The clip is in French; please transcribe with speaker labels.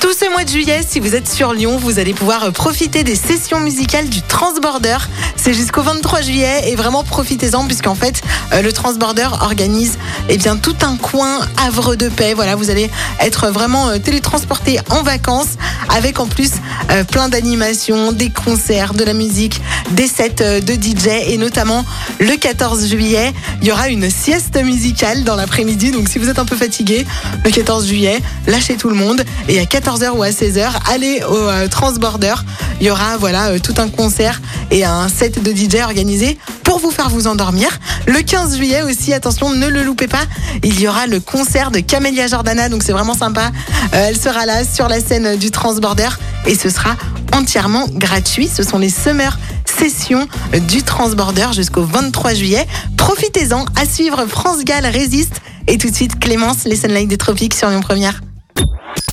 Speaker 1: Tout ce mois de juillet, si vous êtes sur Lyon, vous allez pouvoir profiter des sessions musicales du Transborder. C'est jusqu'au 23 juillet et vraiment profitez-en puisqu'en fait, euh, le Transborder organise eh bien, tout un coin Havre de paix. Voilà, vous allez être vraiment euh, télétransporté en vacances avec en plus euh, plein d'animations, des concerts, de la musique, des sets de DJ et notamment le 14 juillet, il y aura une sieste musicale dans l'après-midi. Donc si vous êtes un peu fatigué, le 14 juillet, lâchez tout le monde et à 14h ou à 16h, allez au euh, Transborder. Il y aura voilà euh, tout un concert et un set de DJ organisé pour vous faire vous endormir. Le 15 juillet aussi, attention, ne le loupez pas, il y aura le concert de Camélia Jordana, donc c'est vraiment sympa. Euh, elle sera là sur la scène du Transborder et ce sera entièrement gratuit. Ce sont les Summer Sessions du Transborder jusqu'au 23 juillet. Profitez-en. À suivre, France Gall résiste. Et tout de suite, Clémence, les Sunlight des Tropiques sur Lyon Première.